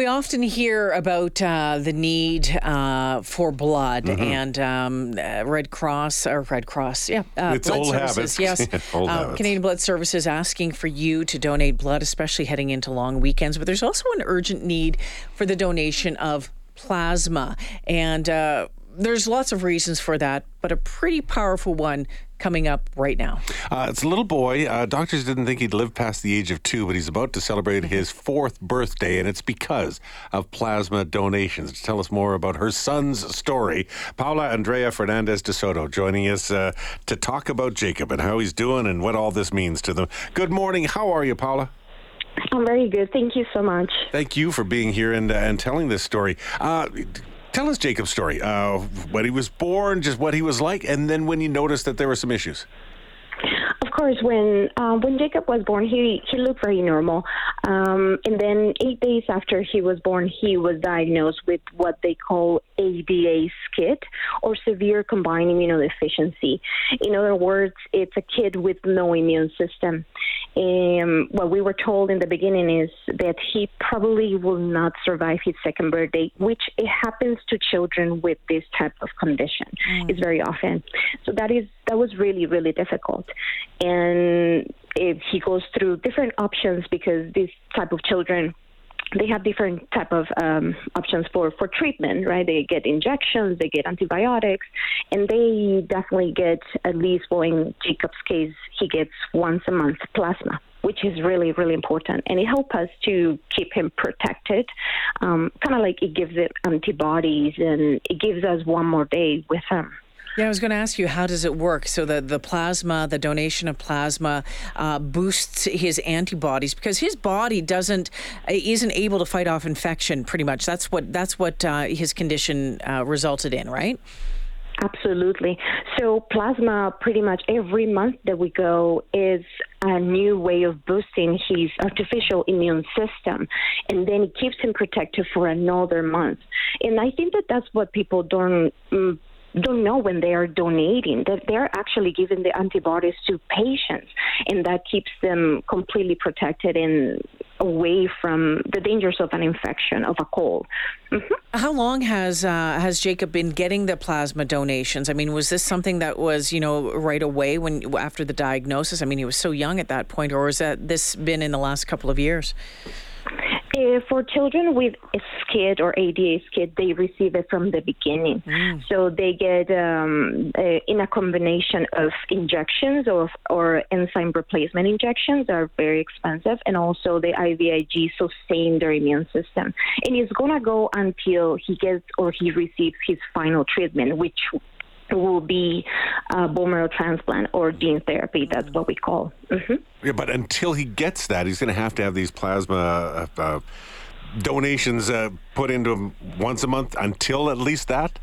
we often hear about uh, the need uh, for blood Mm-hmm. and um, uh, Red Cross or Red Cross, yeah, uh, It's blood old services. habits. Yes, Uh. Canadian Blood Services asking for you to donate blood, especially heading into long weekends. But there's also an urgent need for the donation of plasma, and uh, there's lots of reasons for that, but a pretty powerful one coming up right now. Uh, it's a little boy. Uh, doctors didn't think he'd live past the age of two, but he's about to celebrate his fourth birthday, and it's because of plasma donations. To tell us more about her son's story, Paula Andrea Fernandez de Soto joining us uh, to talk about Jacob and how he's doing and what all this means to them. Good morning. How are you, Paula? I'm very good. Thank you so much. Thank you for being here and, uh, and telling this story. Uh, tell us Jacob's story. Uh, when he was born, just what he was like, and then when you noticed that there were some issues. Course, when uh, when Jacob was born, he he looked very normal, um, and then eight days after he was born, he was diagnosed with what they call ADA SCID, or severe combined immunodeficiency. In other words, it's a kid with no immune system. Um, what we were told in the beginning is that he probably will not survive his second birthday, which it happens to children with this type of condition. It's very often. So that is that was really really difficult, and if he goes through different options because this type of children they have different type of um, options for, for treatment, right? They get injections, they get antibiotics, and they definitely get at least, well, in Jacob's case, he gets once a month plasma, which is really, really important, and it helps us to keep him protected. Um, kind of like it gives it antibodies, and it gives us one more day with him. Yeah, I was going to ask you, how does it work? So the, the plasma, the donation of plasma, uh, boosts his antibodies because his body doesn't isn't able to fight off infection. Pretty much, that's what that's what uh, his condition uh, resulted in, right? Absolutely. So, plasma pretty much every month that we go is a new way of boosting his artificial immune system. And then it keeps him protected for another month. And I think that that's what people don't. Don't know when they are donating that they're actually giving the antibodies to patients and that keeps them completely protected and away from the dangers of an infection of a cold Mhm. How long has uh, has Jacob been getting the plasma donations? I mean, was this something that was you know right away when after the diagnosis? I mean, he was so young at that point, or has that this been in the last couple of years? Uh, for children with a SCID or ADA SCID, they receive it from the beginning. So they get um, uh, in a combination of injections or, or enzyme replacement injections are very expensive, and also the IVIG sustain their immune system. And it's gonna go until he gets or he receives his final treatment, which will be uh, bone marrow transplant or gene therapy. That's what we call. hmm Yeah, but until he gets that, he's going to have to have these plasma uh, uh, donations uh, put into him once a month until at least that.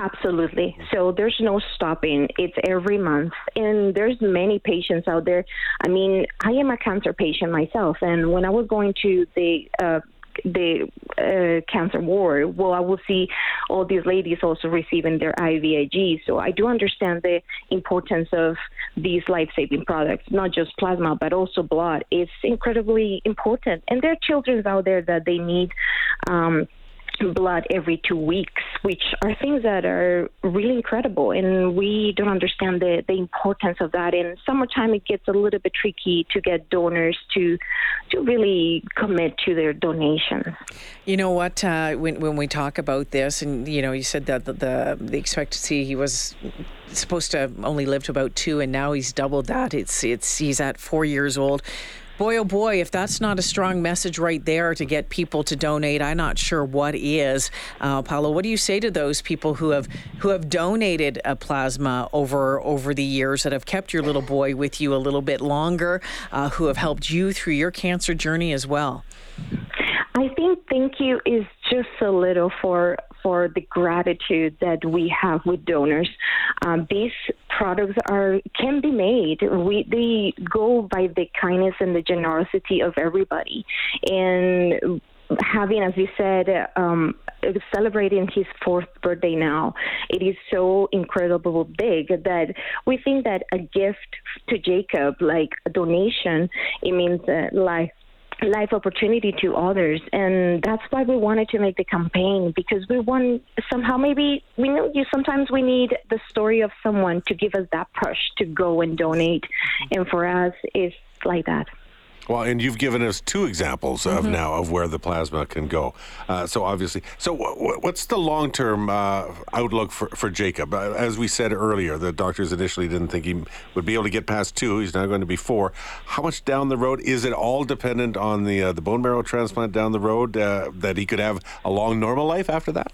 Absolutely. So there's no stopping. It's every month, and there's many patients out there. I mean, I am a cancer patient myself, and when I was going to the uh, the uh, cancer ward, well, I will see all these ladies also receiving their IVIG. So I do understand the importance of these life-saving products, not just plasma, but also blood, is incredibly important, and there are children out there that they need. Um, blood every two weeks, which are things that are really incredible. And we don't understand the, the importance of that. In summertime, it gets a little bit tricky to get donors to to really commit to their donations. You know what? Uh, when when we talk about this, and you know, you said that the, the the expectancy he was supposed to only live to about two, and now he's doubled that. It's it's he's at four years old. Boy, oh boy, if that's not a strong message right there to get people to donate, I'm not sure what is. Uh, Paolo, what do you say to those people who have who have donated a plasma over over the years that have kept your little boy with you a little bit longer, uh, who have helped you through your cancer journey as well? I think thank you is just a little for for the gratitude that we have with donors. Um, these products are can be made. We they go by the kindness and the generosity of everybody, and having, as you said, um, celebrating his fourth birthday now, it is so incredible big that we think that a gift to Jacob, like a donation, it means uh, life life opportunity to others. And that's why we wanted to make the campaign because we want somehow maybe we know you sometimes we need the story of someone to give us that push to go and donate. And for us it's like that Well, and you've given us two examples of Mm-hmm. now of where the plasma can go. Uh, so obviously, so wh- wh- what's the long-term uh, outlook for, for Jacob? Uh, as we said earlier, the doctors initially didn't think he would be able to get past two. He's now going to be four. How much down the road is it all dependent on the uh, the bone marrow transplant down the road uh, that he could have a long normal life after that?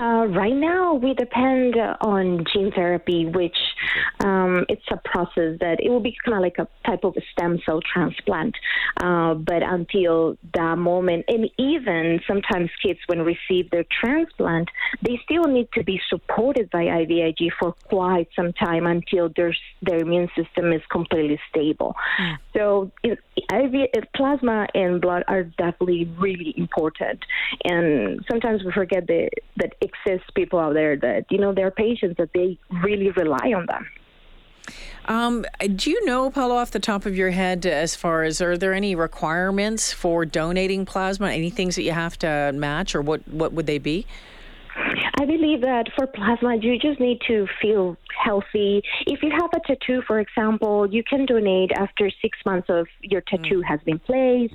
Uh, right now, we depend uh, on gene therapy, which um, it's a process that it will be kind of like a type of a stem cell transplant. Uh, but until that moment, and even sometimes kids, when receive their transplant, they still need to be supported by IVIG for quite some time until their their immune system is completely stable. So, it, IV, plasma and blood are definitely really important, and sometimes we forget that that exists people out there that you know there are patients that they really rely on them. Um, do you know, Paulo, off the top of your head, as far as are there any requirements for donating plasma? Any things that you have to match, or what what would they be? I believe that for plasma, you just need to feel healthy. If you have a tattoo, for example, you can donate after six months of your tattoo has been placed.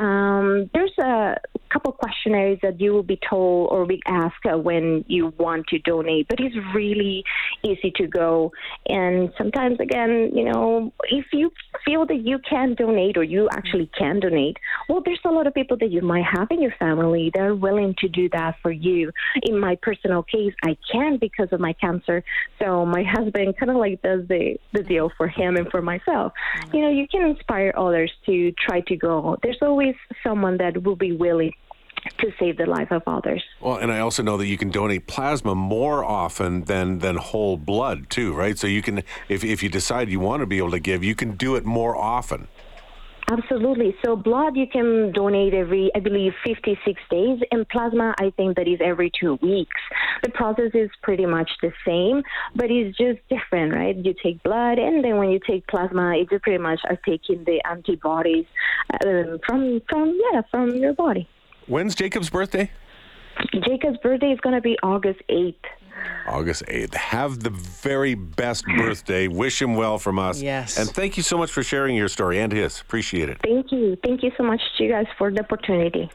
Um, there's a couple questionnaires that you will be told or be asked uh, when you want to donate, but it's really easy to go. And sometimes, again, you know, if you feel that you can donate or you actually can donate, well, there's a lot of people that you might have in your family that are willing to do that for you. In my personal case, I can because of my cancer. So my husband kind of like does the, the deal for him and for myself. You know, you can inspire others to try to go. There's always someone that will be willing to save the life of others. Well, and I also know that you can donate plasma more often than than whole blood too, right? So you can, if if you decide you want to be able to give, you can do it more often. Absolutely. So blood you can donate every, I believe, 56 days, and plasma I think that is every two weeks. The process is pretty much the same, but it's just different, right? You take blood, and then when you take plasma, you just pretty much are taking the antibodies uh, from from yeah from your body. When's Jacob's birthday? Jacob's birthday is going to be August 8th. August 8th. Have the very best birthday. Wish him well from us. Yes. And thank you so much for sharing your story and his. Appreciate it. Thank you. Thank you so much to you guys for the opportunity.